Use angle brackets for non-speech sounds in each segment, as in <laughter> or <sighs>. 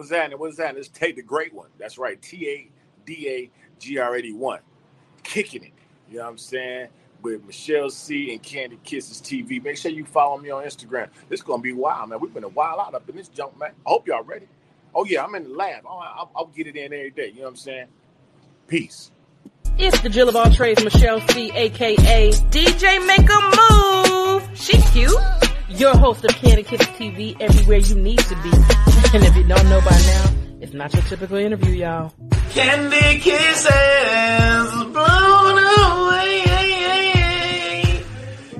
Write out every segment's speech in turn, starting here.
What's that? What's that? Let's take the great one. That's right. T A D A G R 81. Kicking it. You know what I'm saying? With Michelle C and Candy Kisses TV. Make sure you follow me on Instagram. This is gonna be wild, man. We've been a while out up in this junk, man. I hope y'all ready. Oh yeah, I'm in the lab. I'll, I'll, I'll get it in every day. You know what I'm saying? Peace. It's the Jill of all trades, Michelle C, aka DJ Make a Move. She cute. Your host of Candy Kisses TV, everywhere you need to be. And if you don't know by now, it's not your typical interview, y'all. Candy kisses blown away.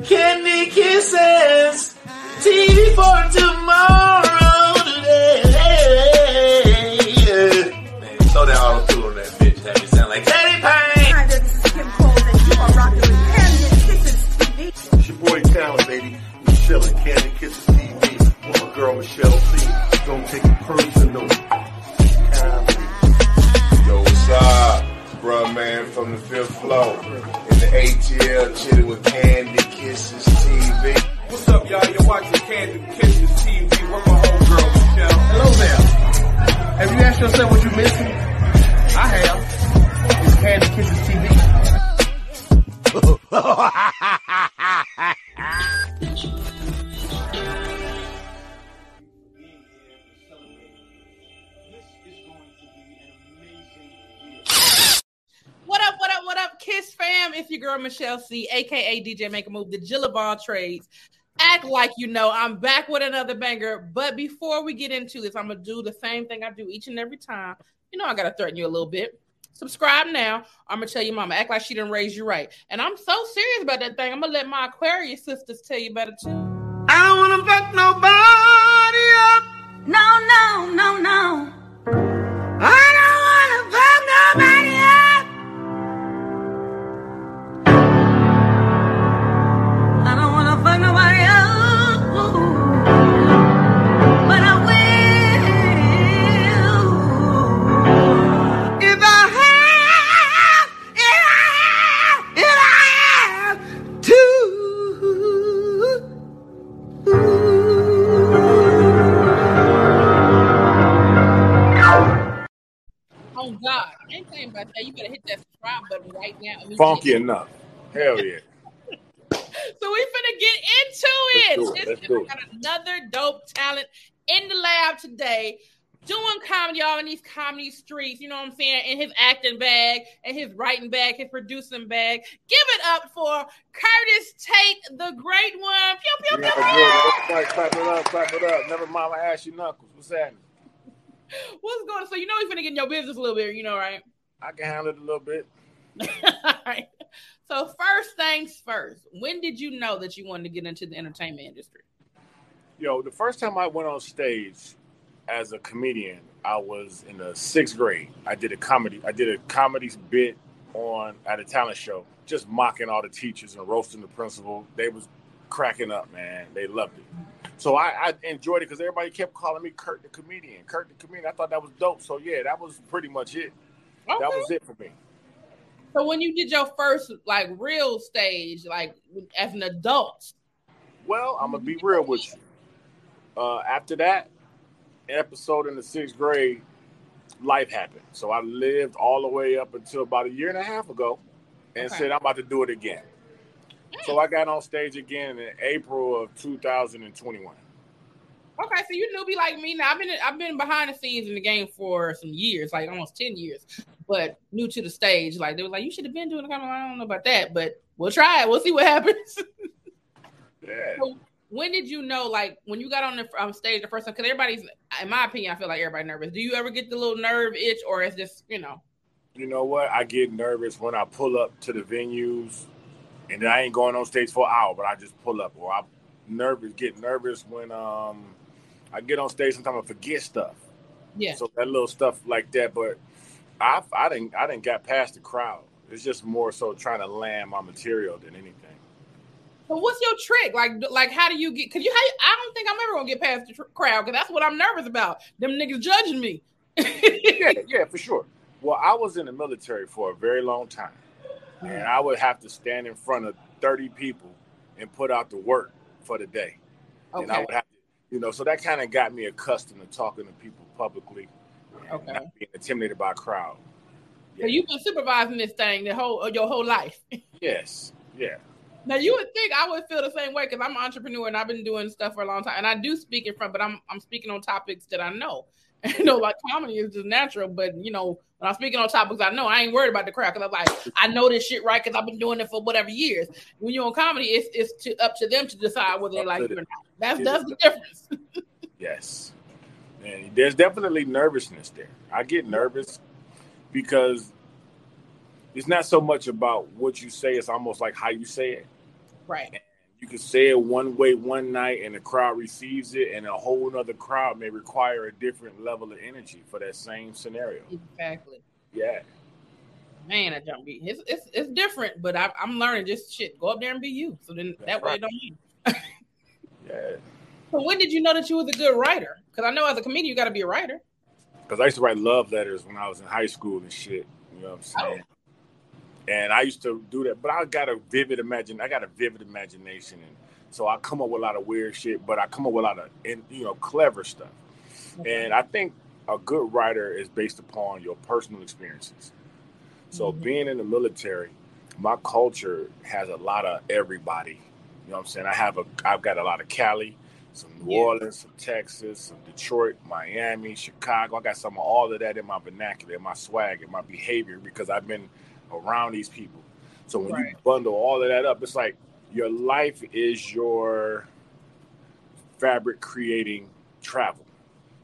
Candy kisses. TV for tomorrow today. Man, throw that auto tune on that bitch. Have me sound like Teddy Payne. Hi there, this is Kim Cole, and you are rocking with Candy Kisses TV. It's your boy Talent, baby. Michelle and Candy Kisses TV with my girl Michelle C. Don't take it personal. Yo, what's up? Bruh man from the fifth floor. In the ATL chilling with Candy Kisses TV. What's up, y'all? You're watching Candy Kisses TV with my homegirl, Michelle. Hello there. Have you asked yourself what you're missing? I have. It's Candy Kisses TV. <laughs> It's your girl Michelle C, aka DJ Make a Move, the Jill of all trades. Act like you know I'm back with another banger. But before we get into this, I'm gonna do the same thing I do each and every time. You know I gotta threaten you a little bit. Subscribe now. I'm gonna tell your mama, act like she didn't raise you right. And I'm so serious about that thing. I'm gonna let my Aquarius sisters tell you about it too. I don't wanna fuck nobody up. No, no, no, no. Funky enough. Hell yeah. <laughs> So we finna get into it. Let's do it. This Let's is- do we it. got another dope talent in the lab today. Doing comedy, y'all, in these comedy streets, you know what I'm saying? In his acting bag, and his writing bag, his producing bag. Give it up for Curtis Tate, the great one. Pew, pew, pew, pew. Clap it up, clap it up. Never mind my ashy knuckles. What's happening? What's going on? So you know we finna get in your business a little bit, you know, right? I can handle it a little bit. All <laughs> right. So first things first, when did you know that you wanted to get into the entertainment industry? Yo, the first time I went on stage as a comedian, I was in the sixth grade. I did a comedy. I did a comedy bit on at a talent show, just mocking all the teachers and roasting the principal. They was cracking up, man. They loved it. So I, I enjoyed it because everybody kept calling me Kurt the comedian. Kurt the comedian. I thought that was dope. So yeah, that was pretty much it. That was it for me. So when you did your first like real stage, like as an adult, Well, I'm gonna be real with you. Uh, after that episode in the sixth grade, life happened. So I lived all the way up until about a year and a half ago, and Okay. said I'm about to do it again. So I got on stage again in April of 2021. Okay, so you newbie like me now. I've been I've been behind the scenes in the game for some years, like almost ten years, but new to the stage. Like they were like, you should have been doing it. Like, I don't know about that, but we'll try it. We'll see what happens. <laughs> Yeah. So when did you know, like, when you got on the um, stage the first time? Because everybody's, in my opinion, I feel like everybody nervous. Do you ever get the little nerve itch, or is just, you know? You know what? I get nervous when I pull up to the venues, and I ain't going on stage for an hour, but I just pull up. Or I'm nervous, get nervous when um I get on stage. Sometimes I forget stuff. Yeah. So that little stuff like that, but I I didn't I didn't got past the crowd. It's just more so trying to land my material than anything. So what's your trick? Like, like how do you get? Because you, how, I don't think I'm ever gonna get past the tr- crowd because that's what I'm nervous about. Them niggas judging me. yeah, <laughs> yeah, for sure. Well, I was in the military for a very long time, and I would have to stand in front of thirty people and put out the work for the day. And I would have you know, so that kind of got me accustomed to talking to people publicly, Okay. not being intimidated by a crowd. So you've been supervising this thing the whole your whole life. <laughs> Yes, yeah, Now you would think I would feel the same way because I'm an entrepreneur and I've been doing stuff for a long time, and I do speak in front, but I'm I'm speaking on topics that I know. <laughs> you know, like comedy is just natural, but you know, when I'm speaking on topics I know, I ain't worried about the crowd because I'm like, I know this shit right because I've been doing it for whatever years. When you're on comedy, it's it's to, up to them to decide whether they like you or not. That's that's the difference. <laughs> yes. And there's definitely nervousness there. I get nervous because it's not so much about what you say; it's almost like how you say it. right. You can say it one way one night and the crowd receives it, and a whole other crowd may require a different level of energy for that same scenario. Exactly. Yeah. Man, I jump beat. It's, it's it's different, but I, I'm learning just shit. Go up there and be you. So then that That's way right. it don't mean. Yeah. So when did you know that you was a good writer? Because I know as a comedian you got to be a writer. Because I used to write love letters when I was in high school and shit. You know what I'm oh. saying? And I used to do that, but I got a vivid imagine. I got a vivid imagination, and so I come up with a lot of weird shit. But I come up with a lot of, and you know, clever stuff. And I think a good writer is based upon your personal experiences. So Mhm. being in the military, my culture has a lot of everybody. You know what I'm saying? I have a I've got a lot of Cali, some New Yeah. Orleans, some Texas, some Detroit, Miami, Chicago. I got some of all of that in my vernacular, in my swag, in my behavior because I've been around these people. So when you bundle all of that up, it's like your life is your fabric creating travel.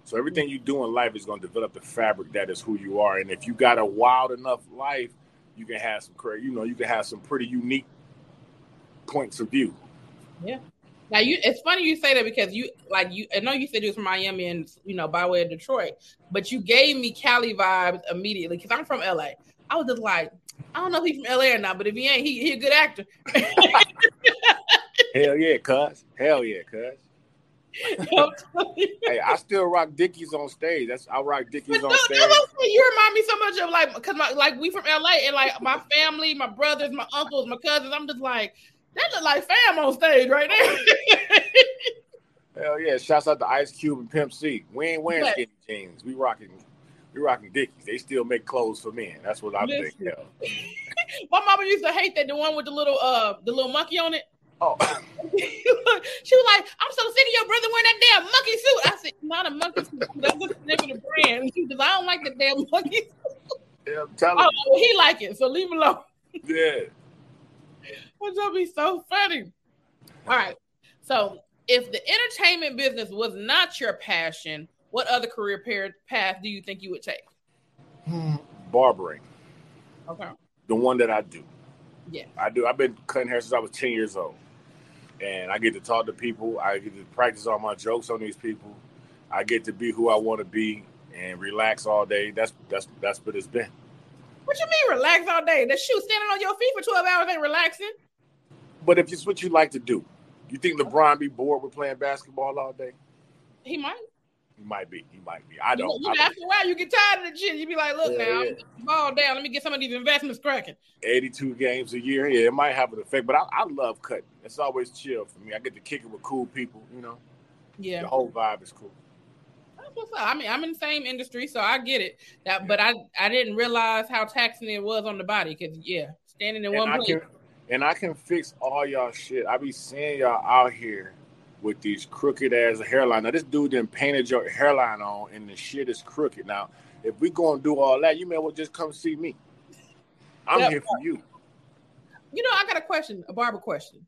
So everything you do in life is going to develop the fabric that is who you are. And if you got a wild enough life, you can have some you know, you can have some pretty unique points of view. Yeah. Now you, it's funny you say that because you like you. I know you said you was from Miami and you know by way of Detroit, but you gave me Cali vibes immediately because I'm from LA. I was just like, I don't know if he's from LA or not, but if he ain't, he, he a good actor. <laughs> Hell yeah, cuz. Hell yeah, cuz. I'm telling you. Hey, I still rock Dickies on stage. That's I rock Dickies on stage. that's what I'm saying. you remind me so much of like because my like we from LA and like my family, my brothers, my uncles, my cousins. I'm just like that look like fam on stage right there. Hell yeah. Shouts out to Ice Cube and Pimp C. We ain't wearing skinny jeans. We rocking we rocking Dickies. They still make clothes for men. That's what I'm think. Hell. <laughs> my mama used to hate that the one with the little uh the little monkey on it. Oh, <laughs> she was like, I'm so sick of your brother wearing that damn monkey suit. I said, not a monkey suit. That's just the name of the brand. She was, I don't like the damn monkey suit. yeah, I'm telling Oh, well, he like it, so leave him alone. you. Yeah. <laughs> Which would be so funny. All right. So if the entertainment business was not your passion, what other career pair- path do you think you would take? Hmm. Barbering. Okay. The one that I do. Yeah. I do. I've been cutting hair since I was 10 years old. And I get to talk to people. I get to practice all my jokes on these people. I get to be who I want to be and relax all day. That's that's that's what it's been. What you mean relax all day? The shoe standing on your feet for 12 hours ain't relaxing. But if it's what you like to do, you think LeBron be bored with playing basketball all day? He might. He might be. You might be. I don't. you know, after a while, you get tired of the shit. You be like, look Yeah, now, yeah. I'm ball down. Let me get some of these investments cracking. 82 games a year. Yeah, it might have an effect, but I, I love cutting. It's always chill for me. I get to kick it with cool people. You know, Yeah. the whole vibe is cool. That's what's up. I mean, I'm in the same industry, so I get it. That, but I I didn't realize how taxing it was on the body. Because yeah, standing in And one I place. can, and I can fix all y'all shit. I be seeing y'all out here with these crooked ass hairline. Now this dude then painted your hairline on, and the shit is crooked. Now, if we gonna do all that, you may well just come see me. I'm Yep. here for you. You know, I got a question, a barber question.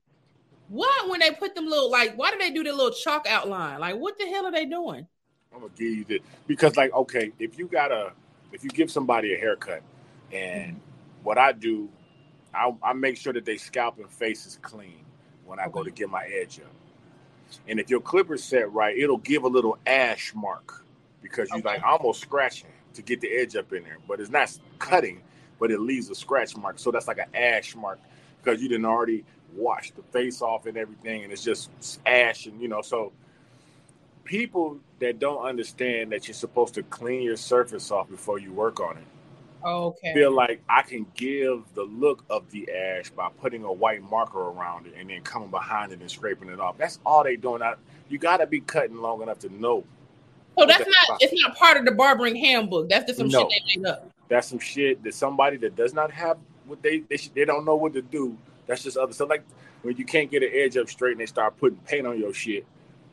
Why, when they put them little like, why do they do the little chalk outline? Like, what the hell are they doing? I'm gonna give you this because, like, okay, if you got a, if you give somebody a haircut, and mm-hmm. what I do, I, I make sure that they scalp and face is clean when I go to get my edge up. And if your clipper's set right, it'll give a little ash mark because you Okay. like almost scratching to get the edge up in there, but it's not cutting, but it leaves a scratch mark. So that's like an ash mark because you didn't already wash the face off and everything, and it's just ash and you know so people that don't understand that you're supposed to clean your surface off before you work on it Okay. feel like I can give the look of the ash by putting a white marker around it and then coming behind it and scraping it off. That's all they doing. I, you got to be cutting long enough to know So that's not it's not part of the barbering handbook. That's just some No. shit they made up. That's some shit that somebody that does not have what they they, they don't know what to do. That's just other stuff. Like when you can't get an edge up straight and they start putting paint on your shit.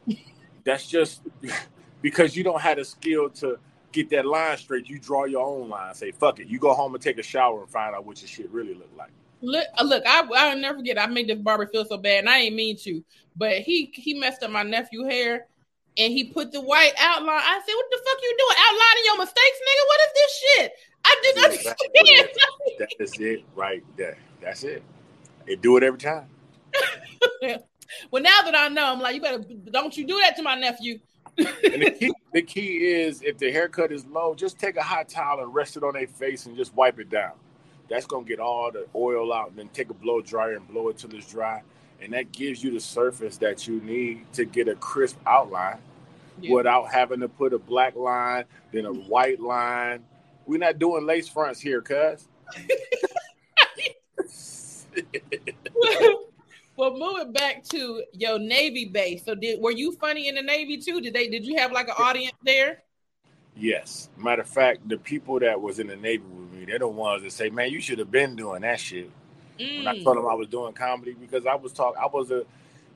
<laughs> That's just <laughs> because you don't have the skill to get that line straight. You draw your own line. Say fuck it. You go home and take a shower and find out what your shit really look like. Look, uh, look, I I'll never forget. I made this barber feel so bad, and I didn't mean to, but he he messed up my nephew hair, and he put the white outline. I said, "What the fuck you doing? Outlining your mistakes, nigga? What is this shit?" I didn't That's exactly understand. it That is it right there. That's it. They do it every time. <laughs> well, now that I know, I'm like, you better don't you do that to my nephew. And the key, the key is if the haircut is low, just take a hot towel and rest it on their face and just wipe it down. That's gonna get all the oil out, and then take a blow dryer and blow it till it's dry, and that gives you the surface that you need to get a crisp outline Yeah. without having to put a black line, then a white line. We're not doing lace fronts here, cuz. well, <laughs> <laughs> moving back to your Navy base. So, did were you funny in the Navy too? Did they? Did you have like an audience there? Yes. Matter of fact, the people that was in the Navy with me, they're the ones that say, "Man, you should have been doing that shit." When I Mm. told them I was doing comedy because I was talk, I was a,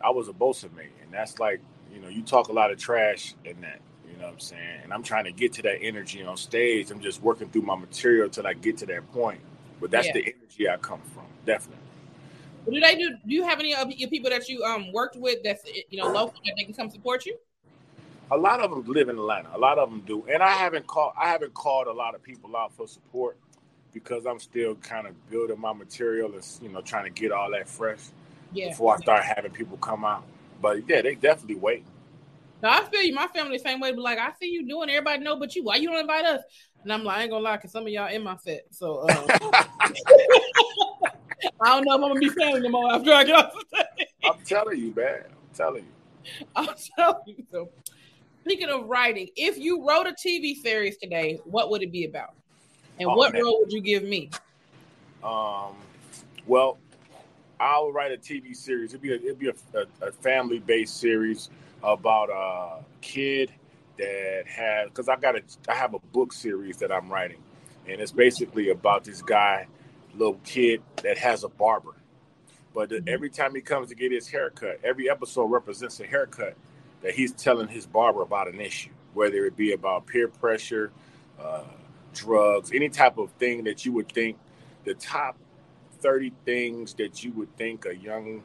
I was a boatswain's mate, and that's like, you know, you talk a lot of trash in that. You know what I'm saying? And I'm trying to get to that energy on stage. I'm just working through my material till I get to that point. But that's Yeah. the energy I come from, definitely. Do they do? Do you have any of your people that you um worked with that's you know local that they can come support you? A lot of them live in Atlanta. A lot of them do, and I haven't called. I haven't called a lot of people out for support because I'm still kind of building my material and you know trying to get all that fresh Yeah. before I start having people come out. But yeah, they definitely waiting. No, I feel you. My family the same way. But like, I see you doing. Everybody know, but you. Why you don't invite us? And I'm like, I ain't gonna lie, cause some of y'all in my set. So uh, <laughs> <laughs> I don't know if I'm gonna be family no more after I get off the stage. I'm telling you, man. I'm telling you. I'm telling you. So, speaking of writing, if you wrote a TV series today, what would it be about? And Oh, what man. role would you give me? Um, well, I'll write a TV series. It'd be a, it'd be a, a, a family based series about a kid that has because I got a I have a book series that I'm writing, and it's basically about this guy, little kid that has a barber, but the- every time he comes to get his haircut, every episode represents a haircut that he's telling his barber about an issue, whether it be about peer pressure, uh, drugs, any type of thing that you would think the top 30 things that you would think a young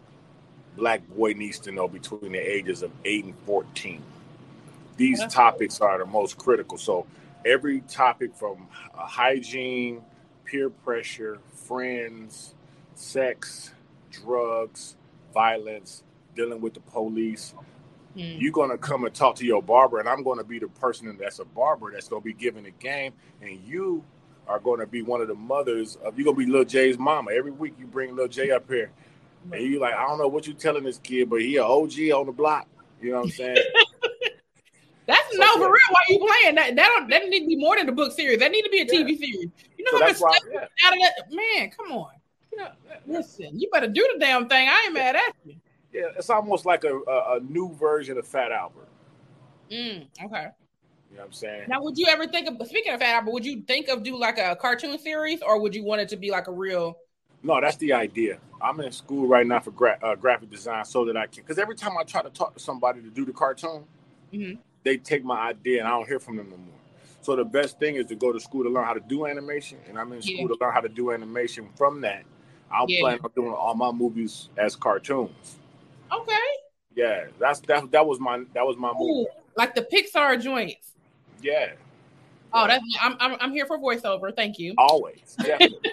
black boy needs to know between the ages of 8 and 14. These That's topics are the most critical. So, every topic from uh, hygiene, peer pressure, friends, sex, drugs, violence, dealing with the police, Hmm. you're gonna come and talk to your barber, and I'm gonna be the person that's a barber that's gonna be giving the game, and you are gonna be one of the mothers of you're gonna be little Jay's mama. Every week you bring little Jay up here, and you like, I don't know what you telling this kid, but he a OG on the block. You know what I'm saying? <laughs> That's So, no for real. Why you playing that? That don't that need to be more than a book series. That need to be a TV series. You know So how much stuff yeah. out of that man. Come on, yeah, listen. You better do the damn thing. I ain't mad at you. Yeah, it's almost like a, a, a new version of Fat Albert. Mm, okay. You know what I'm saying? Now, would you ever think of speaking of Fat Albert? Would you think of do like a cartoon series, or would you want it to be like a real? No, that's the idea. I'm in school right now for gra- uh, graphic design so that I can. Because every time I try to talk to somebody to do the cartoon, Mhm. They take my idea and I don't hear from them no more. So the best thing is to go to school to learn how to do animation, and I'm in school Yeah. to learn how to do animation. From that, I'll Yeah. plan on doing all my movies as cartoons. Okay. Yeah, that's that. That was my that was my Ooh, movie. like the Pixar joints. Yeah, Oh, that's I'm I'm, I'm here for voiceover. Thank you. always. <laughs> Definitely.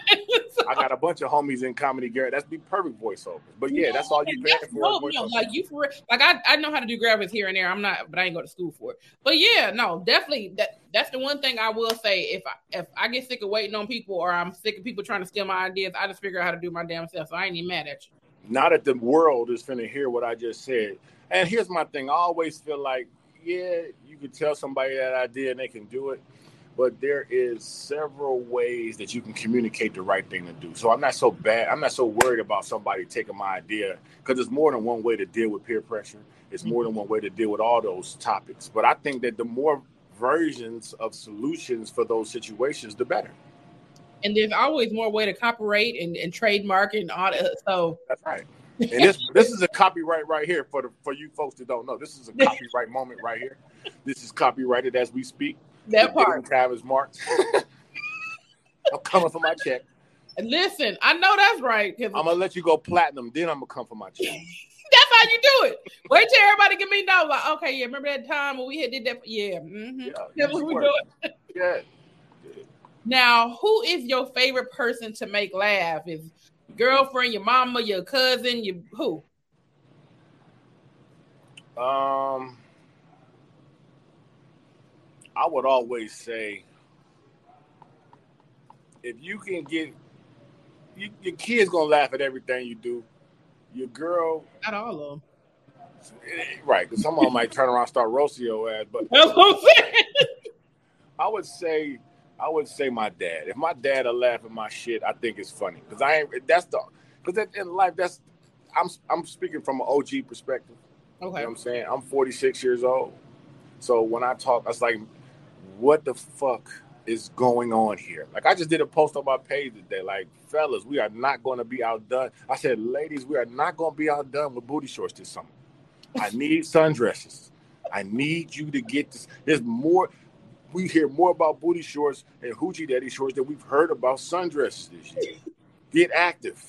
I got a bunch of homies in comedy, Garrett. That's be perfect voiceovers. But yeah, that's all you paying for. is no, like you for like I, I know how to do graphics here and there. I'm not, but I ain't go to school for it. But yeah, no, definitely that that's the one thing I will say. If I if I get sick of waiting on people or I'm sick of people trying to steal my ideas, I just figure out how to do my damn self. So I ain't even mad at you. now that the world is finna hear what I just said. And here's my thing: I always feel like, yeah, you could tell somebody that idea and they can do it, but there is several ways that you can communicate the right thing to do. So I'm not so bad. I'm not so worried about somebody taking my idea because there's more than one way to deal with peer pressure. It's more than mm-hmm. one way to deal with all those topics. But I think that the more versions of solutions for those situations, the better. And there's always more way to copyright and, and trademark and all that. So That's right. And this this is a copyright right here for the for you folks that don't know. This is a <laughs> copyright moment right here. This is copyrighted as we speak. That part. Travis Marks. <laughs> I'm coming for my check. Listen, I know that's right I'm gonna let you go platinum, then I'm gonna come for my check. <laughs> that's how you do it. Wait till everybody give me know. Like, okay, yeah, remember that time when we had did that? Yeah, mm-hmm. Yeah, that's what we do it. <laughs> yeah. Now, who is your favorite person to make laugh? Is girlfriend, your mama, your cousin, your who? Um, I would always say, if you can get you, your kid's gonna laugh at everything you do. Your girl, Not all of them. Eh, right? Because some of them might turn around and start roasting your ass. But That's what I'm saying. I would say, I would say my dad. If my dad will laugh at my shit, I think it's funny. Because I ain't. That's the. Because in life, that's. I'm I'm speaking from an OG perspective. You Okay. know what I'm saying? I'm 46 years old. So when I talk, it's like, what the fuck is going on here? Like I just did a post on my page today. Like, fellas, we are not going to be outdone. I said, ladies, we are not going to be outdone with booty shorts this summer. I need sundresses. I need you to get this. There's more. We hear more about booty shorts and hoochie daddy shorts than we've heard about sundresses this year. Get active.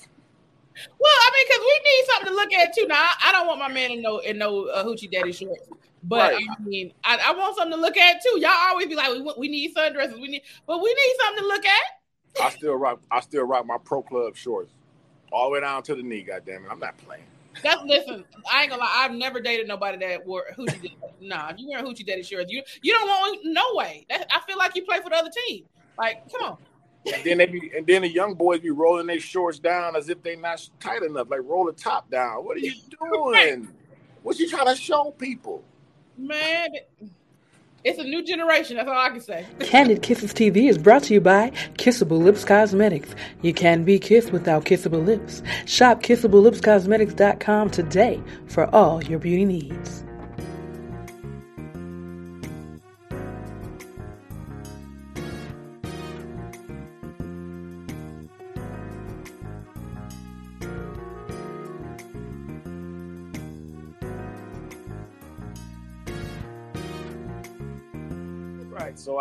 Well, I mean, because we need something to look at too. Now, I, don't want my man in no in no uh, hoochie daddy shorts, but Right. I mean, I, I want something to look at too. Y'all always be like, we, we need sundresses, we need, but we need something to look at. I still rock. I still rock my pro club shorts, all the way down to the knee. Goddamn it, I'm not playing. That's listen. I ain't gonna lie. I've never dated nobody that wore hoochie. daddy. Nah, if you wear hoochie daddy shorts, you you don't want no way. That, I feel like you play for the other team. Like, come on. And then they be, and then the young boys be rolling their shorts down as if they not tight enough. Like roll the top down. What are you doing? What you trying to show people? Man, it's a new generation. That's all I can say. Candy Kisses TV is brought to you by Kissable Lips Cosmetics. You can be kissed without kissable lips. Shop kissablelipscosmetics.com today for all your beauty needs.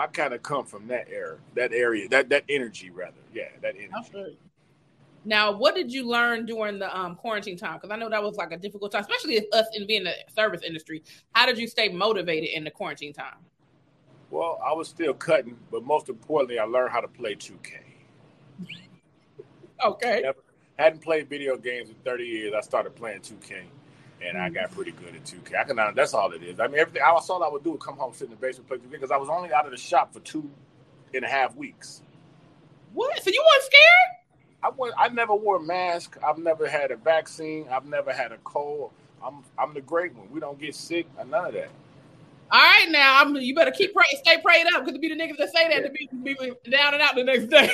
I kind of come from that era, that area, that that energy rather. Yeah, that energy. Now, what did you learn during the um, quarantine time? Because I know that was like a difficult time, especially us in being the service industry. How did you stay motivated in the quarantine time? Well, I was still cutting, but most importantly, I learned how to play 2K. <laughs> Okay. Never, hadn't played video games in 30 years. I started playing 2K, and I mm-hmm. got pretty good at 2K. I can. That's all it is. I mean, everything. I all I would do was come home, sit in the basement, play 2K because I was only out of the shop for two and a half weeks. What? So you weren't scared? I went, I never wore a mask. I've never had a vaccine. I've never had a cold. I'm I'm the great one. We don't get sick or none of that. All right, now I'm. You better keep praying, stay prayed up, because to be the niggas that say that to be, be down and out the next day.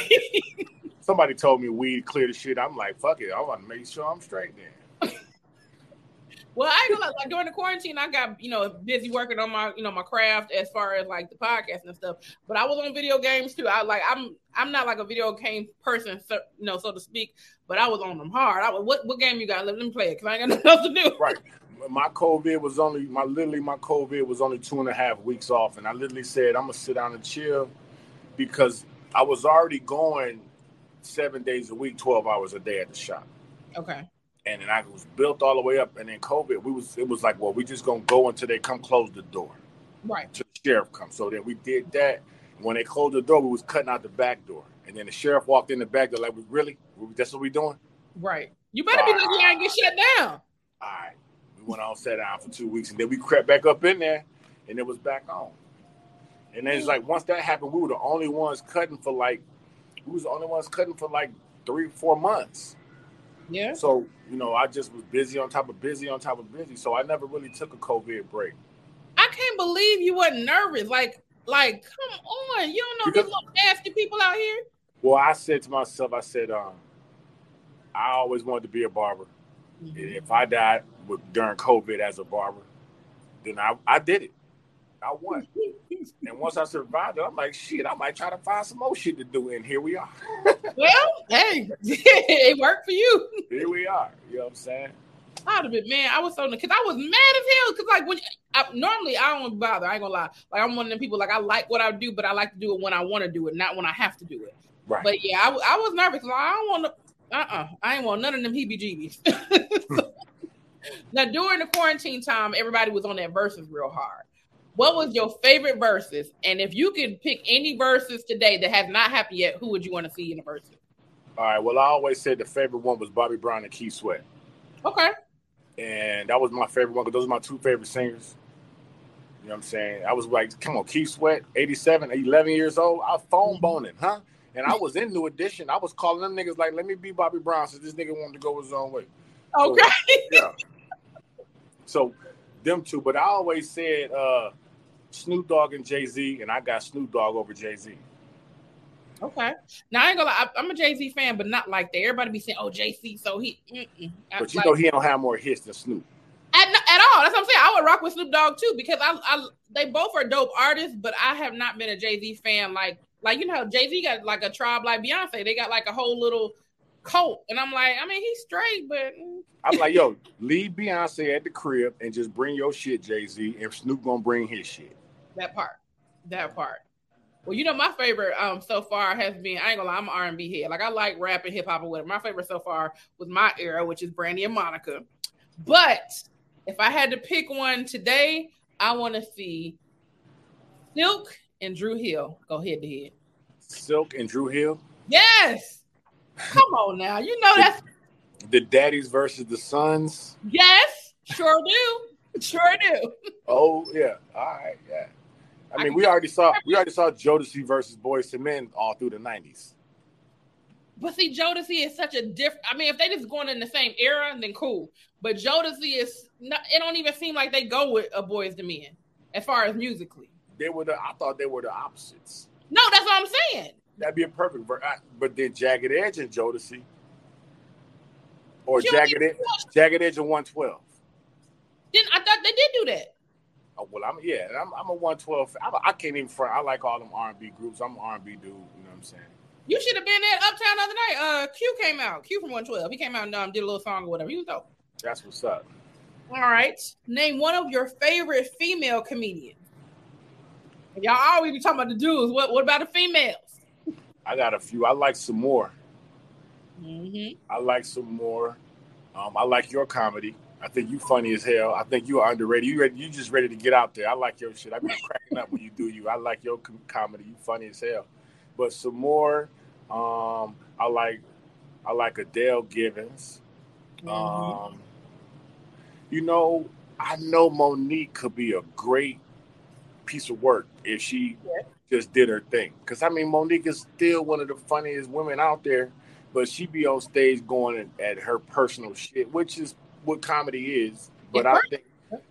<laughs> Somebody told me weed clear the shit. I'm like, fuck it. I want to make sure I'm straight then. Well, I ain't gonna lie, like during the quarantine, I got you know busy working on my you know my craft as far as like the podcast and stuff. But I was on video games too. I like I'm I'm not like a video game person, so, you know, so to speak. But I was on them hard. I was, what what game you got? Let, let me play it because I ain't got <laughs> nothing else to do. Right. My COVID was only my literally my COVID was only two and a half weeks off, and I literally said I'm gonna sit down and chill because I was already going seven days a week, twelve hours a day at the shop. Okay. And then I was built all the way up. And then COVID, we was it was like, well, we just gonna go until they come close the door, Right. till the sheriff comes. So then we did that. When they closed the door, we was cutting out the back door, and then the sheriff walked in the back door like, "We really? That's what we doing?" Right. You better be lucky I get shut down. All right. We went on sat down for two weeks, and then we crept back up in there, and it was back on. And then it's like once that happened, we were the only ones cutting for like, we was the only ones cutting for like three, four months. Yeah. So, you know, I just was busy on top of busy on top of busy. So I never really took a COVID break. I can't believe you wasn't nervous. Like, like, come on. You don't know these little nasty people out here. Well, I said to myself, I said, um, I always wanted to be a barber. And if I died with, during COVID as a barber, then I, I did it. I won. And once I survived it, I'm like, shit, I might try to find some more shit to do. And here we are. <laughs> well, hey, <laughs> it worked for you. Here we are. You know what I'm saying? I'd have been man. I was so because I was mad as hell. Because like when I, normally I don't bother. I ain't gonna lie. Like I'm one of them people. Like I like what I do, but I like to do it when I want to do it, not when I have to do it. Right. But yeah, I, I was nervous. Like, I don't want to. Uh uh I ain't want none of them heebie-jeebies. So- <laughs> now during the quarantine time, everybody was on that verses real hard. What was your favorite verses? And if you could pick any verses today that has not happened yet, who would you want to see in the verses? All right. Well, I always said the favorite one was Bobby Brown and Keith Sweat. Okay. And that was my favorite one because those are my two favorite singers. You know what I'm saying? I was like, come on, Keith Sweat, 87, 11 years old. I phone boning, huh? And I was in New Edition. I was calling them niggas like, let me be Bobby Brown since this nigga wanted to go his own way. So, Okay. <laughs> yeah. So them two, but I always said uh Snoop Dogg and Jay Z, and I got Snoop Dogg over Jay Z. Okay. Now I ain't gonna lie, I- I'm a Jay Z fan, but not like that. Everybody be saying, "Oh, Jay Z," so he. Mm-mm. But you like, know he don't have more hits than Snoop. at, at all. That's what I'm saying. I would rock with Snoop Dogg too because I, I they both are dope artists, but I have not been a Jay Z fan. Like, like you know, Jay Z got like a tribe like Beyonce. They got like a whole little cult, and I'm like, I mean, he's straight, but I'm like, yo, leave Beyonce at the crib and just bring your shit, Jay Z, and Snoop gonna bring his shit. that part, that part. Well, you know, my favorite um so far has been I ain't gonna lie, I'm an R&B head. Like I like rap and hip hop or whatever. My favorite so far was my era, which is Brandy and Monica. But if I had to pick one today, I want to see Silk and Dru Hill go head to head. Silk and Dru Hill, Yes. Come on now. You know that's the daddies versus the sons. yes, sure do. Sure do. Oh yeah, all right, yeah. I I mean, can we already saw we already saw Jodeci versus Boyz II Men all through the '90s. But see, Jodeci is such a different. I mean, if they just going in the same era, then cool. But Jodeci is not. It don't even seem like they go with a Boyz II Men as far as musically. They were the I thought they were the opposites. No, that's what I'm saying. That'd be a perfect. ver- But then Jagged Edge and Jodeci, or Jagged Edge, Jagged Edge and 112. Then I thought they did do that. Oh, well, I'm yeah, I'm, I'm a 112. I'm a, I can't even front. I like all them R&B groups. I'm an R&B dude. You know what I'm saying? You should have been at Uptown the other night. Uh, Q came out. Q from 112. He came out and um, did a little song or whatever. He was dope. That's what's up. All right. Name one of your favorite female comedians. Y'all always be talking about the dudes. What What about the females? I got a few. I like Sommore. Mm-hmm. I like Sommore. Um, I like your comedy. I think you funny as hell. I think you are underrated. You ready, you just ready to get out there. I like your shit. I've been cracking up when you do you. I like your com- comedy. You funny as hell. But Sommore. Um, I like I like Adele Givens. Um, you know, I know Mo'Nique could be a great piece of work if she just did her thing. Because I mean, Mo'Nique is still one of the funniest women out there, but she be on stage going at, her personal shit, which is what comedy is. But I think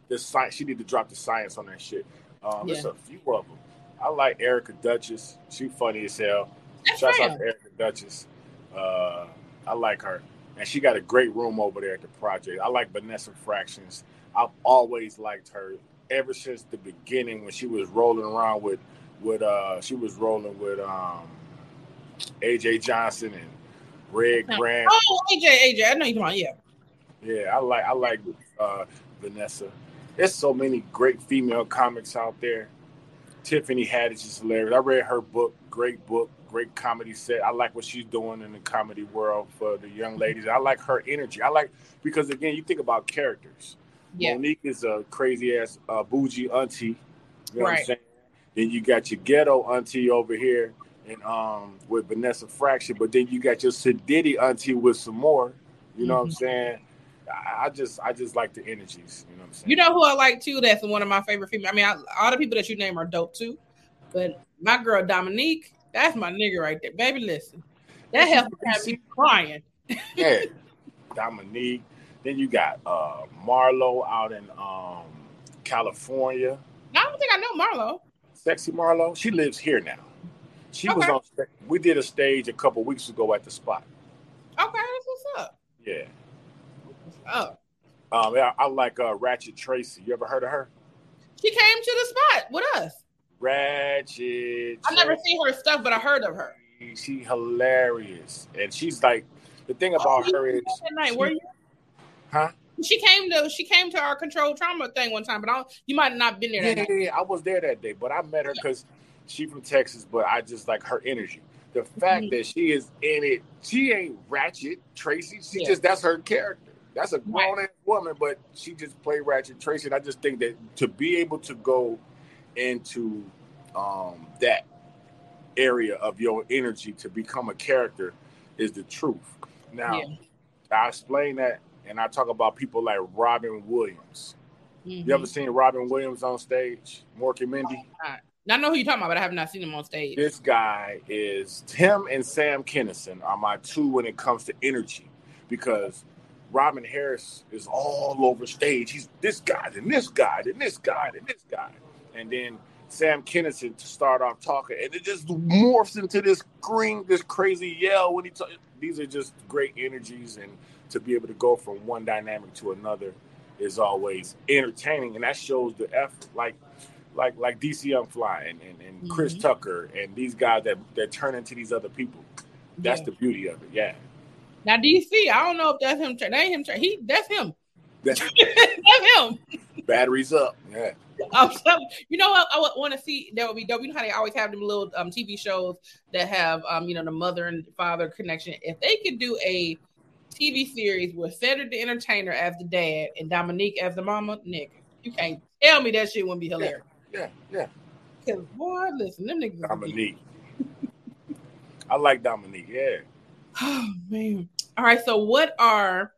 the science she need to drop the science on that shit. Um, There's a few of them. I like Erica Duchess. She funny as hell. That's Shouts right. out to Erica Duchess. Uh, I like her. And she got a great room over there at the project. I like Vanessa Fractions. I've always liked her ever since the beginning when she was rolling around with with uh she was rolling with um AJ Johnson and Red Grant. Oh, AJ, AJ. I know you're talking about. Yeah. Yeah, I like I like uh, Vanessa. There's so many great female comics out there. Tiffany Haddish is hilarious. I read her book, great book, great comedy set. I like what she's doing in the comedy world for the young ladies. I like her energy. I like because again, you think about characters. Yeah. Mo'Nique is a crazy ass uh, bougie auntie. You know what I'm Right. saying? Then you got your ghetto auntie over here, and um with Vanessa Fraction. But then you got your Sadiddy auntie with Sommore. You know what I'm Mm-hmm. saying? I, I just I just like the energies. You know what I'm saying? You know who I like too? That's one of my favorite female. I mean, I, all the people that you name are dope too. But my girl Dominique, that's my nigga right there. Baby, listen. That helped me have me crying. yeah, <laughs> Dominique. Then you got uh Marlo out in um California. I don't think I know Marlo. Sexy Marlo. She lives here now. She was on. We did a stage a couple weeks ago at the spot. Okay, that's what's up. Yeah. Oh, Um, yeah, I like uh, Ratchet Tracy. You ever heard of her? she came to the spot with us. Ratchet. I've never seen her stuff, but I heard of her. She hilarious, and she's like the thing about Oh, her is, that night, she- were you? huh? She came to she came to our controlled trauma thing one time, but I don't, you might have not been there Yeah, that yeah, yeah, I was there that day, but I met her because she from Texas, but I just like her energy. The fact Mhm. that she is in it, she ain't ratchet Tracy. She Yeah. just that's her character. That's a grown ass woman, but she just played ratchet Tracy. And I just think that to be able to go into um, that area of your energy to become a character is the truth. Now, Yeah. I explain that, and I talk about people like Robin Williams. Mhm. You ever seen Robin Williams on stage? Mork and Mindy? Now, I know who you're talking about, but I have not seen him on stage. This guy is him and Sam Kinison are my two when it comes to energy because Robin Harris is all over stage. He's this guy, and this guy, and this guy, and this guy. And then Sam Kinison to start off talking, and it just morphs into this green, this crazy yell when he talks. These are just great energies, and to be able to go from one dynamic to another is always entertaining, and that shows the effort. Like like like DC Young Fly and, and, and Chris Mhm. Tucker and these guys that that turn into these other people. That's Yeah. the beauty of it. Yeah. Now DC, I don't know if that's him. That ain't him. He that's him. That's <laughs> That's him. Batteries up. Yeah. <laughs> Um, you know what I want to see that would be dope. You know how they always have them little um, TV shows that have um, you know the mother and father connection. If they could do a TV series with Cedric the Entertainer as the dad and Dominique as the mama, nigga, you can't tell me that shit wouldn't be hilarious. Yeah. Yeah. Cause boy, listen, them niggas. Dominique. I like Dominique. Yeah. <sighs> Oh man. All right. So what are?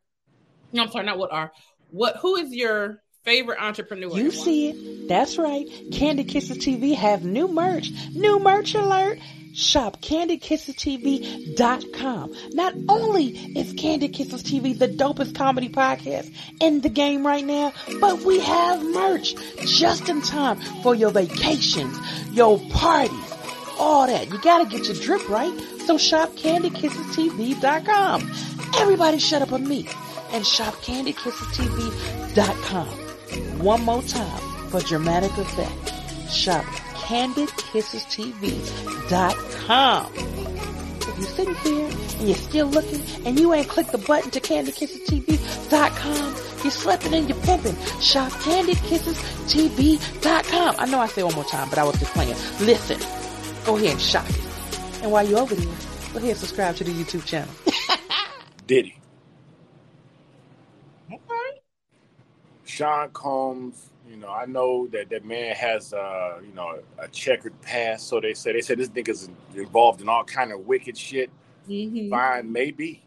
No, I'm sorry. Not what are. What? Who is your favorite entrepreneur? You see it. That's right. Candy Kisses TV have new merch. New merch alert. Shop CandyKissesTV.com. Not only is Candy Kisses TV the dopest comedy podcast in the game right now, but we have merch just in time for your vacations, your parties, all that. You gotta get your drip right. So shop CandyKissesTV.com. Everybody shut up on me and shop CandyKissesTV.com. One more time for dramatic effect. Shop CandyKissesTV.com. If you're sitting here and you're still looking and you ain't clicked the button to CandyKissesTV.com, you're slipping and you're pimping. Shop CandyKissesTV.com. I know I say one more time, but I was just playing. Listen, go ahead and shop it. And while you're over there, go ahead and subscribe to the YouTube channel. <laughs> Diddy. Okay. Sean Combs, you know, I know that that man has, uh, you know, a checkered past. So they say they said this nigga's involved in all kind of wicked shit. Mhm. Fine, maybe.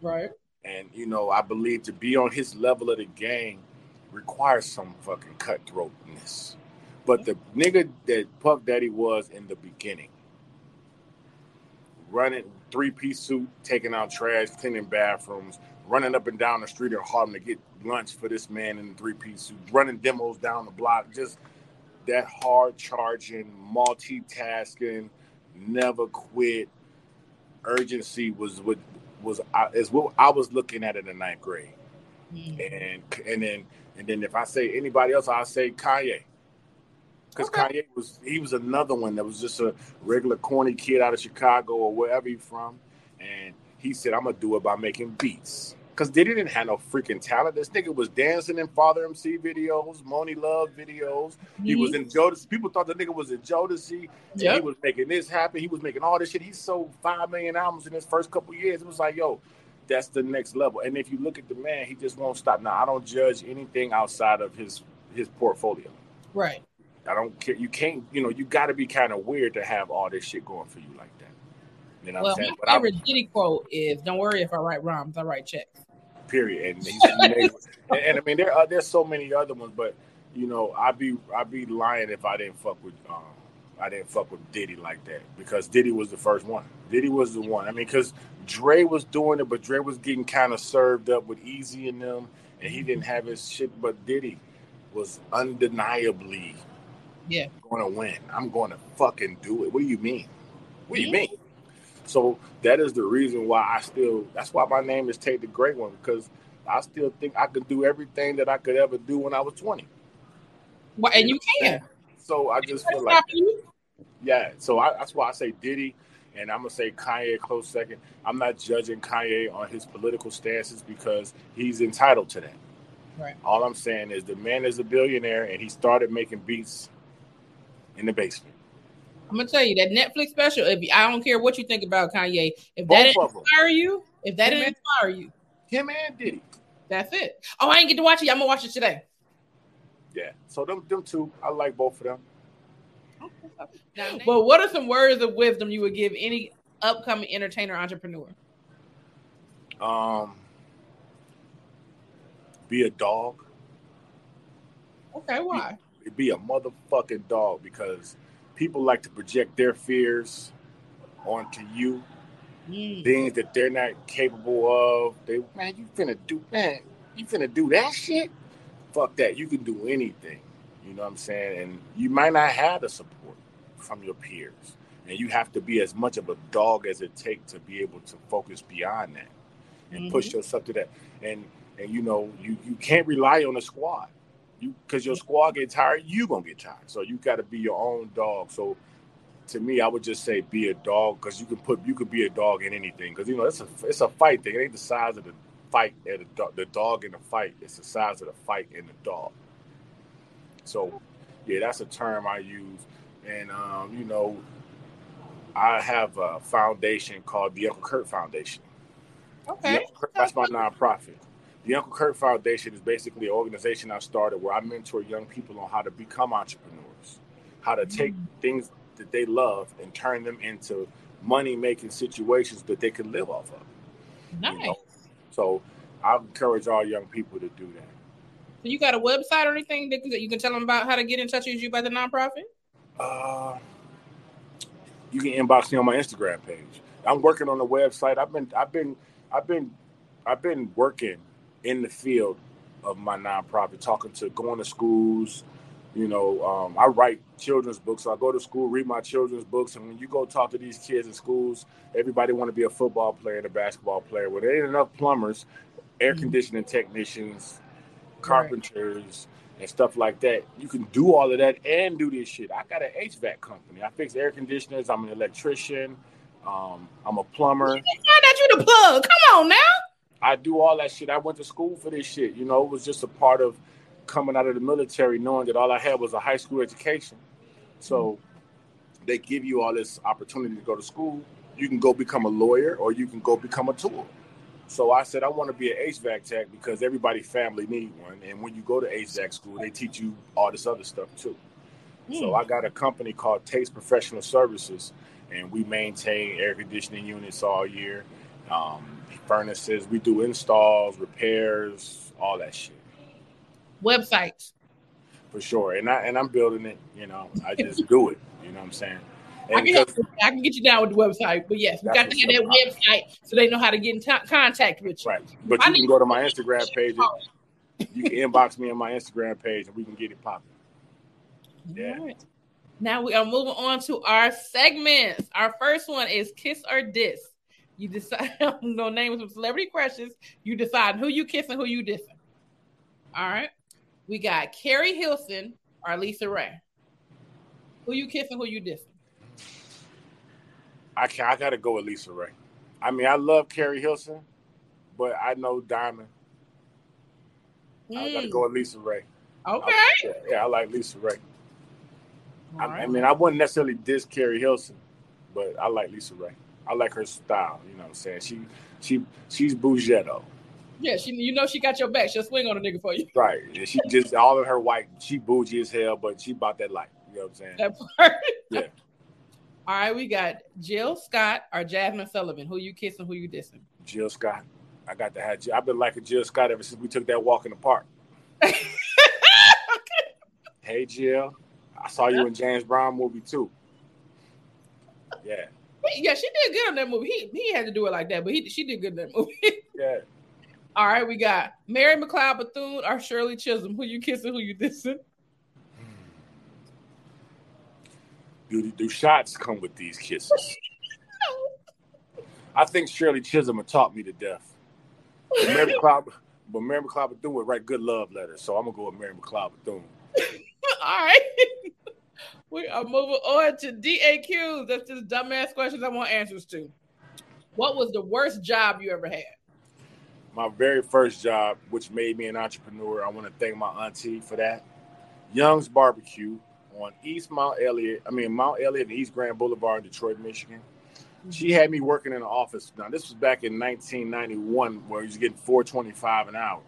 Right. And you know, I believe to be on his level of the game requires some fucking cutthroatness. But the nigga that Puff Daddy was in the beginning, running three piece suit, taking out trash, cleaning bathrooms, running up and down the street in Harlem to get lunch for this man in the three piece suit, running demos down the block, just that hard charging, multitasking, never quit. Urgency was what was I, is what I was looking at in the ninth grade, Mm-hmm. and and then and then if I say anybody else, I'll say Kanye, because Kanye was he was another one that was just a regular corny kid out of Chicago or wherever he's from, and he said I'm gonna do it by making beats. Cause they didn't have no freaking talent. This nigga was dancing in Father MC videos, Monie Love videos. He was in Jodeci. People thought the nigga was in Jodeci. and He was making this happen. He was making all this shit. He sold five million albums in his first couple years. It was like, yo, that's the next level. And if you look at the man, he just won't stop. Now, I don't judge anything outside of his his portfolio. Right. I don't care. You can't, you know, you got to be kind of weird to have all this shit going for you like that. You know what Well, I'm saying? my But I, favorite Diddy quote is "Don't worry if I write rhymes, I write checks." period. And, he's and, and I mean, there are there's so many other ones, but you know, I'd be I'd be lying if I didn't fuck with um, I didn't fuck with Diddy like that because Diddy was the first one. Diddy was the one. I mean, because Dre was doing it, but Dre was getting kind of served up with Eazy and them, and he didn't have his shit. But Diddy was undeniably Yeah. going to win. I'm going to fucking do it. What do you mean? What do you mean? So that is the reason why I still. That's why my name is Tate the Great One because I still think I could do everything that I could ever do when I was 20. Well, and you can. So I just feel like, yeah. So I, that's why I say Diddy, and I'm gonna say Kanye close second. I'm not judging Kanye on his political stances because he's entitled to that. Right. All I'm saying is the man is a billionaire, and he started making beats in the basement. I'm gonna tell you that Netflix special. If I don't care what you think about Kanye, if Both that didn't inspire you, if that didn't inspire you, Him and Diddy. that's it. Oh, I ain't get to watch it. I'm gonna watch it today. Yeah. So them them two, I like both of them. Well, what are some words of wisdom you would give any upcoming entertainer entrepreneur? Um, be a dog. Okay, why? Be a motherfucking dog because people like to project their fears onto you. Mm. Things that they're not capable of. They man, you finna do man, you finna do that shit. Fuck that. You can do anything. You know what I'm saying? And you might not have the support from your peers. And you have to be as much of a dog as it takes to be able to focus beyond that and push yourself to that. And and you know, you you can't rely on a squad. You because your squad get tired, you gonna get tired. So you gotta be your own dog. So to me, I would just say be a dog because you can put you could be a dog in anything. Because you know it's a it's a fight thing. It ain't the size of the fight and the, dog- the dog in the fight. It's the size of the fight and the dog. So yeah, that's a term I use. And um, you know, I have a foundation called the Uncle Kurt Foundation. Okay. Uncle Kurt- that's my nonprofit. The Uncle Kurt Foundation is basically an organization I started where I mentor young people on how to become entrepreneurs, how to take things that they love and turn them into money making situations that they can live off of. Nice. You know? So I encourage all young people to do that. So you got a website or anything that that you can tell them about how to get in touch with you by the nonprofit? Uh, you can inbox me on my Instagram page. I'm working on the website. I've been, I've been, I've been, I've been working in the field of my nonprofit, talking to going to schools. You know, um, I write children's books. So I go to school, read my children's books, and when you go talk to these kids in schools, everybody want to be a football player and a basketball player. Well, there ain't enough plumbers, air conditioning technicians, carpenters, and stuff like that. You can do all of that and do this shit. I got an HVAC company. I fix air conditioners. I'm an electrician. Um, I'm a plumber. Why not you the plug? Come on now. I do all that shit. I went to school for this shit. You know, it was just a part of coming out of the military, knowing that all I had was a high school education. So mm-hmm. they give you all this opportunity to go to school. You can go become a lawyer or you can go become a tool. So I said I want to be an HVAC tech because everybody family need one. And when you go to HVAC school, they teach you all this other stuff too. So mm. I got a company called Taste Professional Services, and we maintain air conditioning units all year, um, furnaces. We do installs, repairs, all that shit Websites. for sure. And I and I'm building it. You know, I just do it. You know what I'm saying? I can, because you. I can get you down with the website, but yes, we got to get that website so they know how to get in t- contact with you. right, but I you can go to my Instagram page. and You can inbox me on my Instagram page, and we can get it popping. Yeah. All right. Now we are moving on to our segments. Our first one is kiss or diss. You decide. <laughs> I'm gonna name some celebrity questions. You decide who you kissing, who you dissing. All right. We got Keri Hilson or LisaRaye. Who you kissing, who you dissing? I can I gotta go with LisaRaye. I mean, I love Keri Hilson, but I know Diamond. I gotta Mm, go with LisaRaye. Okay. Yeah, yeah, I like LisaRaye. I, All I mean, I wouldn't necessarily diss Keri Hilson, but I like LisaRaye. I like her style. You know what I'm saying? She she she's bougetto. Yeah, she you know she got your back. She'll swing on a nigga for you. Right. And she just all of her white, she bougie as hell, but she bought that life. You know what I'm saying? That part. Yeah. <laughs> All right, we got Jill Scott or Jazmine Sullivan. Who you kissing, who you dissing? Jill Scott. I got to have Jill. I've been liking Jill Scott ever since we took that walk in the park. <laughs> Hey Jill. I saw you in James Brown movie too. Yeah. Yeah, she did good on that movie. He he had to do it like that, but he she did good in that <laughs> movie. Yeah. All right, we got Mary McLeod Bethune or Shirley Chisholm. Who you kissing? Who you dissing? Mm. Do, do shots come with these kisses? I think Shirley Chisholm had taught me to death. But Mary <laughs> McLeod, but Mary McLeod Bethune would write good love letters, so I'm gonna go with Mary McLeod Bethune. <laughs> All right. We are moving on to DAQs. That's just dumbass questions I want answers to. What was the worst job you ever had? My very first job, which made me an entrepreneur, I want to thank my auntie for that. Young's Barbecue on East Mount Elliott, I mean Mount Elliott and East Grand Boulevard in Detroit, Michigan. She had me working in the office. Now this was back in 1991, where he was getting 425 an hour.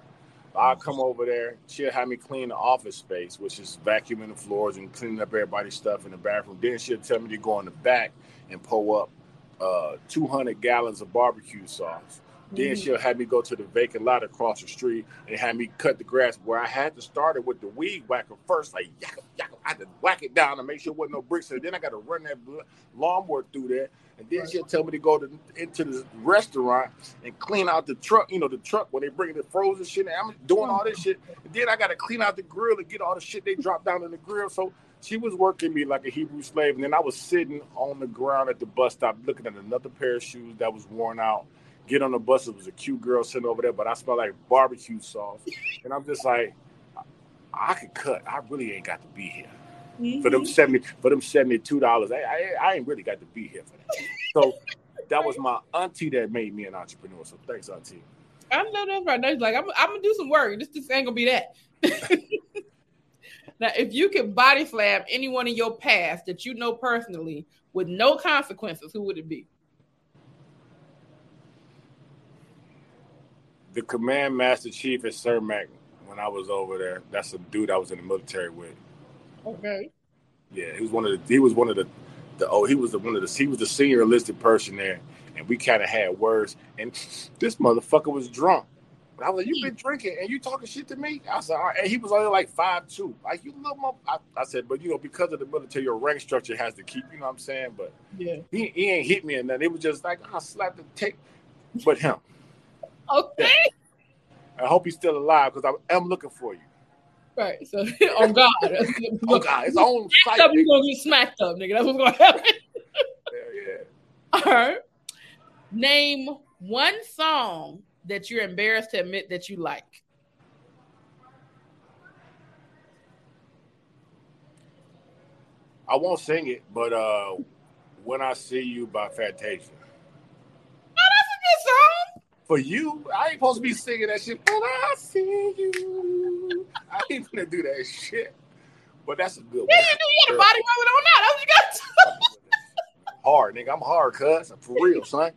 I'll come over there. She'll have me clean the office space, which is vacuuming the floors and cleaning up everybody's stuff in the bathroom. Then she'll tell me to go in the back and pull up uh, 200 gallons of barbecue sauce. Then she'll have me go to the vacant lot across the street and have me cut the grass where I had to start it with the weed whacker first. Like, yakka, yakka. I had to whack it down to make sure there wasn't no bricks. And then I got to run that lawnmower through there. And then she'll tell me to go to into the restaurant and clean out the truck, you know, the truck when they bring the frozen shit. And I'm doing all this shit. And then I got to clean out the grill and get all the shit they drop down in the grill. So she was working me like a Hebrew slave. And then I was sitting on the ground at the bus stop looking at another pair of shoes that was worn out. Get on the bus, it was a cute girl sitting over there, but I smell like barbecue sauce. And I'm just like, I, I could cut. I really ain't got to be here. For them mm-hmm. 70 for them $72. I, I I ain't really got to be here for that. So that was my auntie that made me an entrepreneur. So thanks, auntie. I know that's right. That's like I'm, I'm gonna do some work. This just ain't gonna be that. <laughs> now, if you could body slam anyone in your past that you know personally with no consequences, who would it be? The command master chief at Mac. when I was over there. That's a dude I was in the military with. Okay. Yeah, he was one of the he was one of the the oh he was the one of the he was the senior enlisted person there, and we kind of had words. And this motherfucker was drunk. And I was like, "You been drinking and you talking shit to me?" I said, All right. and he was only like five two. Like you little mother. I, I said, but you know, because of the military, your rank structure has to keep. You know what I'm saying? But Yeah. he, he ain't hit me and nothing. It was just like I slapped the tape. But him, Okay. I hope he's still alive because I am looking for you. Right. So, <laughs> oh God. <laughs> Oh God, it's on <laughs> site. Up, you nigga. gonna get smacked up, nigga. That's what's gonna happen. Yeah, yeah. All right. Name one song that you're embarrassed to admit that you like. I won't sing it, but uh, when I see you by Fantasia. Oh, that's a good song. For you, I ain't supposed to be singing that shit. When I see you, I ain't gonna do that shit. But that's a good one. Yeah, you do. You got a body rolling on that. That's what you got. to Hard, nigga. I'm hard, cuz. For real, son.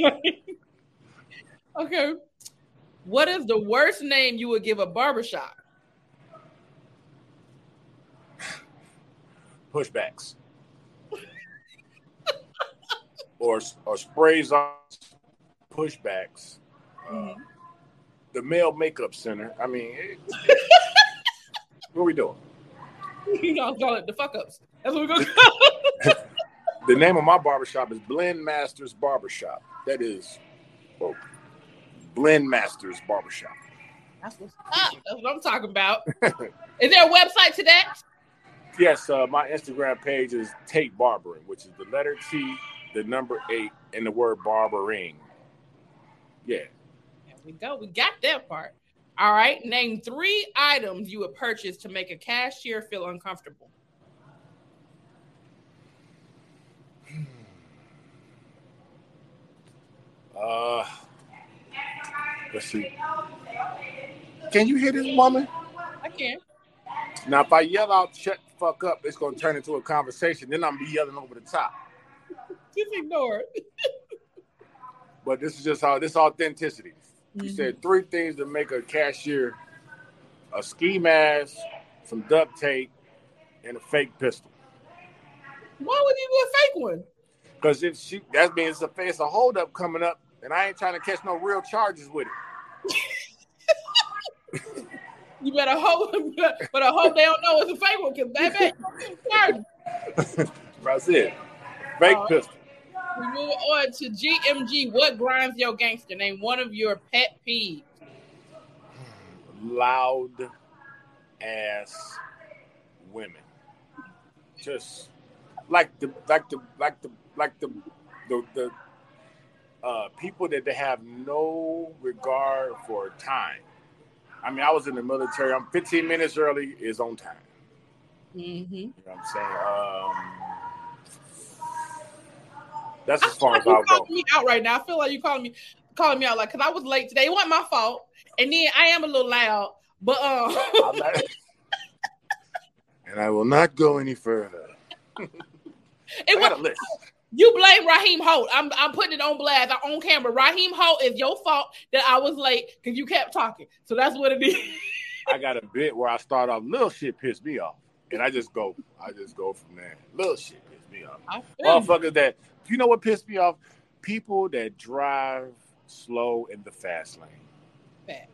<laughs> okay. What is the worst name you would give a barbershop? Pushbacks. Or or sprays on pushbacks. Uh, the male makeup center. I mean, it- what are we doing? <laughs> You know, call it the fuck ups. That's what we're gonna call it. <laughs> <laughs> The name of my barbershop is Blend Masters Barbershop. That is, well, Blend Masters Barbershop. That's what's up. That's what I'm talking about. Is there a website to that? Yes, uh, my Instagram page is Tate Barbering, which is the letter T, the number eight, and the word barbering. Yeah. There we go. We got that part. All right. Name three items you would purchase to make a cashier feel uncomfortable. Uh, let's see. Can you hear this woman? I can. Now, if I yell out, shut the fuck up, it's going to turn into a conversation. Then I'm going to be yelling over the top. Just ignore it. But this is just how this authenticity. You Mhm. said three things to make a cashier a ski mask, some duct tape, and a fake pistol. Why would you do a fake one? Because if she that means it's a it's a holdup coming up, and I ain't trying to catch no real charges with it. <laughs> You better hope, but I hope they don't know it's a fake one because baby, <laughs> sorry. That's it. Fake Uh, pistol. We move on to GMG. What grinds your gangster? Name one of your pet peeves. Loud ass women. Just like the like the like the like the the, the uh, people that they have no regard for time. I mean, I was in the military. I'm 15 minutes early is on time. Mm-hmm. You know what I'm saying? Um, that's I as far like as I'll go. me out right now. I feel like you calling me calling me out like because I was late today. It wasn't my fault, and then I am a little loud. But um, and I will not go any further. <laughs> it I got a list. you blame Raheem Holt. I'm I'm putting it on blast on camera. Raheem Holt is your fault that I was late because you kept talking. So that's what it is. <laughs> I got a bit where I start off. Little shit pissed me off, and I just go. I just go from there. Little shit pissed me off. I feel you. Motherfuckers that you know what pissed me off? People that drive slow in the fast lane. Fact.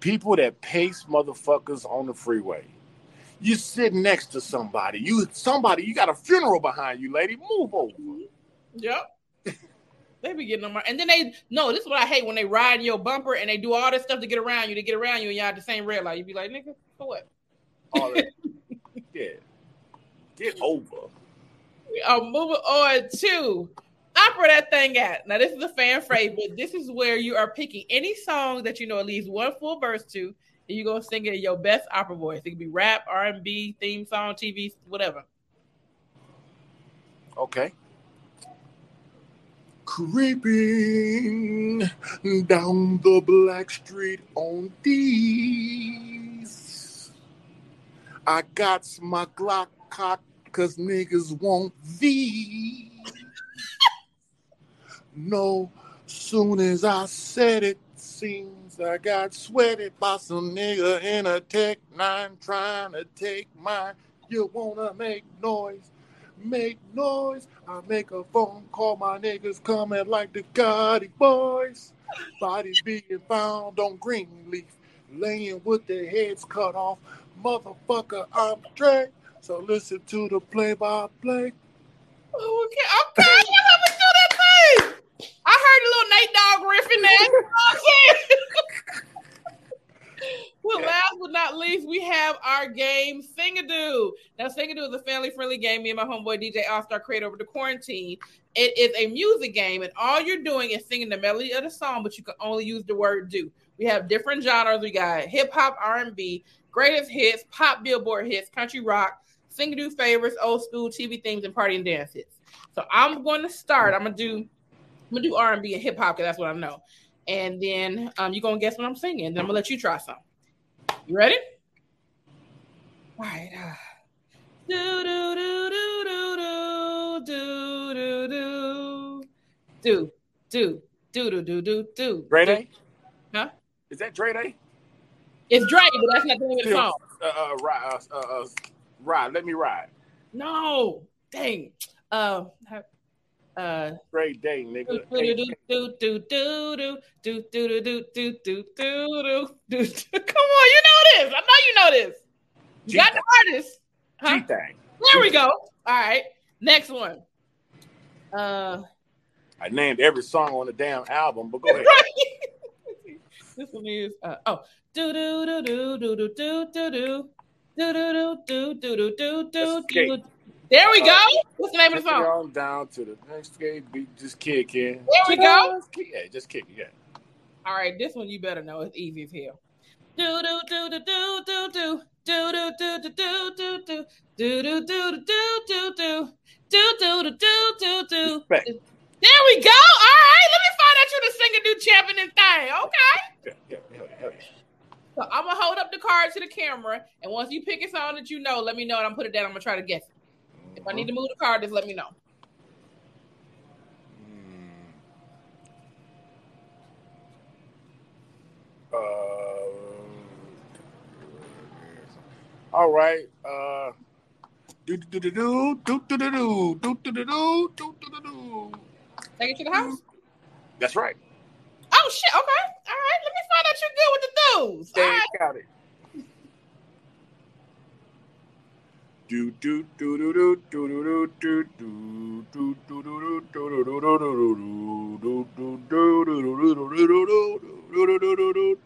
People that pace motherfuckers on the freeway. You sitting next to somebody. You somebody. You got a funeral behind you, lady. Move over. Yep. <laughs> They be getting on my and then they no, this is what I hate when they ride in your bumper and they do all this stuff to get around you to get around you and y'all at the same red light. You be like, nigga, for what? All that. <laughs> yeah. Get over. We are moving on to opera that thing at. Now, this is a fan favorite. This is where you are picking any song that you know at least one full verse to, and you're gonna sing it in your best opera voice. It could be rap, R and B, theme song, TV, whatever. Okay. Creeping down the black street on these. I got my Glock cock cause niggas want these. no, soon as I said it, seems I got sweated by some nigga in a Tech 9 trying to take mine. You wanna make noise? make noise. I make a phone call, my niggas coming like the Gotti boys. Bodies being found on Greenleaf, laying with their heads cut off. Motherfucker, I'm Drake. So listen to the play by play. Oh, Okay, okay, yeah, let me do that thing. I heard a little Nate Dogg riff in there. You know what I'm saying? <laughs> Well, last but not least, we have our game Singadoo. Now, Singadoo is a family-friendly game. Me and my homeboy DJ All-Star created over the quarantine. It is a music game, and all you're doing is singing the melody of the song, but you can only use the word "do." We have different genres. We got hip hop, R&B, greatest hits, pop, billboard hits, country rock, Singadoo favorites, old school TV themes, and party and dance hits. So I'm going to start. I'm gonna do. I'm gonna do R&B and hip hop because that's what I know. And then um, you're gonna guess what I'm singing. Then I'm gonna let you try some. You ready? All right. uh, Do do do do do do do do do do do do do do do. Dre Day? Huh? Is that Dre Day? It's Dre, but that's not the name of the song. Uh, uh, uh, uh, uh, ride. Let me ride. No, dang. Um, ha- uh, great Day, nigga. do do do do do do do do do do do do do. Come on, you know this. I know you know this. You got the artist. Huh? There we go. All right. Next one. Uh, I named every song on the damn album, but go ahead. this one is uh, oh do do do do do do do do do do do do do do do do do. There we go. What's the name of the song? on down to the next skate beat. Just kick in. There we go. Yeah, just kick. Yeah. All right, this one you better know. It's easy as hell. Do do do do do do do do do do do do do. There we go. All right, let me find out you the Singadoo champion thing. Okay. Yeah, yeah, yeah, yeah. So I'm gonna hold up the card to the camera, and once you pick a song that you know, let me know, and I'm put it down. I'm gonna try to guess it. If I need to move the card, just let me know. Uh, all right. Uh, do do do do do do do do do do do do do do do. Take it to the house. That's right. Oh shit. Okay. All right. Let me find out you're good with the dudes. They right. Do do do do do do do do do do do do do do do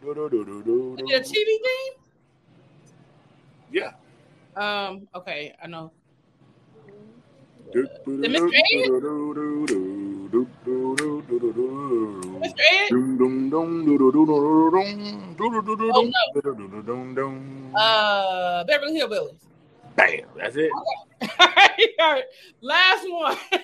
do do do do Is it a TV game? Yeah. Um. Okay. I know. The Mr. Mr. Ed. Uh, Beverly Hillbillies. Bam. That's it. all right, <laughs> all right. Last one. <laughs>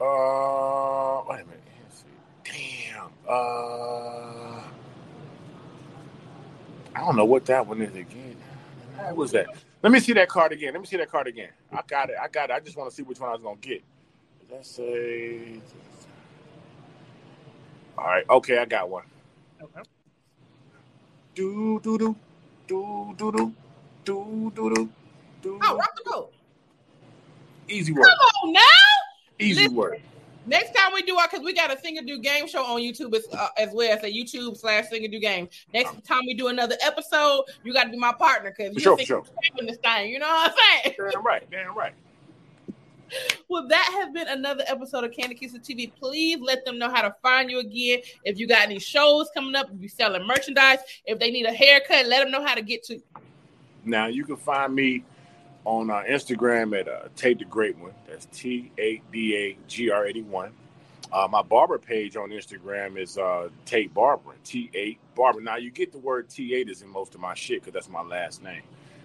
Uh, wait a minute. Let's see. Damn. Uh, I don't know what that one is again. What was that? Let me see that card again. Let me see that card again. I got it. I got it. I just want to see which one I was gonna get. Let's say. All right. Okay, I got one. Okay. Do do do do do do do do do do. Oh, rock the boat. Easy work. Come on now. Easy listen. work. Next time we do our, because we got a Singadoo game show on YouTube as, uh, as well. It's a YouTube slash Singadoo game. Next time we do another episode, you got to be my partner because For you sure, sure. you're this thing. You know what I'm saying? Damn right. Damn right. <laughs> Well, that has been another episode of Candy Kisses TV. Please let them know how to find you again. If you got any shows coming up, if you selling merchandise, if they need a haircut, let them know how to get to. Now you can find me on uh, Instagram at uh, Tate the Great One. That's T A D A G R eighty one. Uh, my barber page on Instagram is uh, Tate Barber, T eight Barber. Now you get the word T eight is in most of my shit because that's my last name.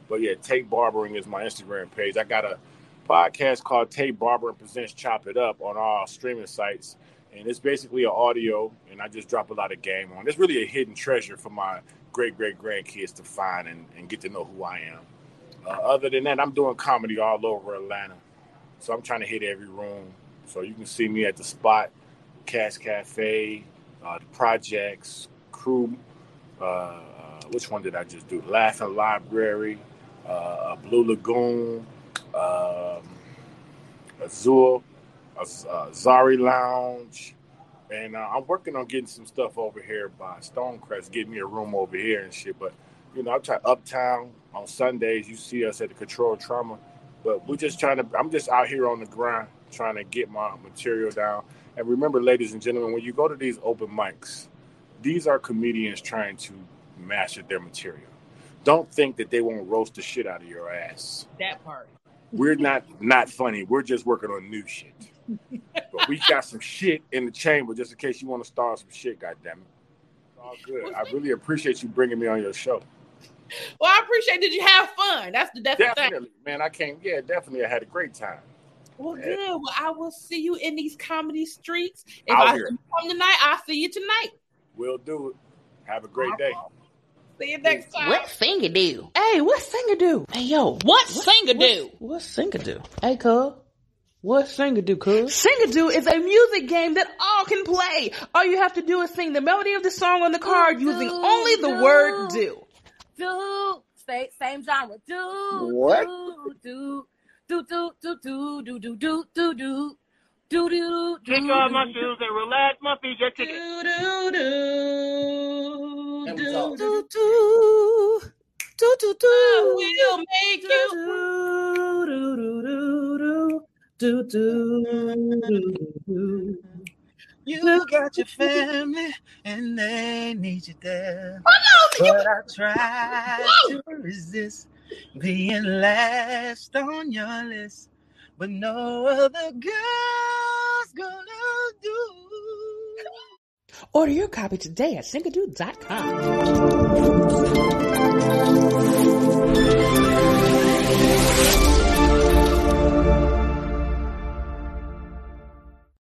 But yeah, Tate Barbering is my Instagram page. I got a podcast called Tate Barber and Presents Chop It Up on all streaming sites. And it's basically an audio, and I just drop a lot of game on. It's really a hidden treasure for my great great grandkids to find and, and get to know who I am. Uh, other than that, I'm doing comedy all over Atlanta. So I'm trying to hit every room. So you can see me at the spot, Cash Cafe, uh, the projects, crew. Uh, uh, which one did I just do? Laughing Library, uh, Blue Lagoon, um, Azul, uh, Zari Lounge. And uh, I'm working on getting some stuff over here by Stonecrest, getting me a room over here and shit. But you know, I try Uptown on Sundays. You see us at the Control Trauma, but we're just trying to. I'm just out here on the grind, trying to get my material down. And remember, ladies and gentlemen, when you go to these open mics, these are comedians trying to master their material. Don't think that they won't roast the shit out of your ass. That part. We're not not funny. We're just working on new shit. but we got some shit in the chamber just in case you want to start some shit. Goddamn it! All good. I really appreciate you bringing me on your show. <laughs> Well, I appreciate. Did you have fun? That's the that's the thing. Man. I came. Yeah, definitely. I had a great time. Well, good. Well, I will see you in these comedy streets. If Out I here. come tonight, I'll see you tonight. We'll do it. Have a great day. See you next time. What Singadoo? Hey, what Singadoo? Hey, yo. What Singadoo? What Singadoo? Hey, cuz. What Singadoo, cuz? Singadoo is a music game that all can play. All you have to do is sing the melody of the song on the card using only the word do. Do same same genre. Do What? do do do do do do do do do do do do do do. Kick off my shoes and relax my feet. Get ticket. Do, do, do, And we do, talk. do, do, do, do, do. We'll make you. Do, do, do, do, do, do, do, do. You got your family and they need you there. But I <laughs> try to resist being last on your list. But no other girl's gonna do. Order your copy today at singadoo.com.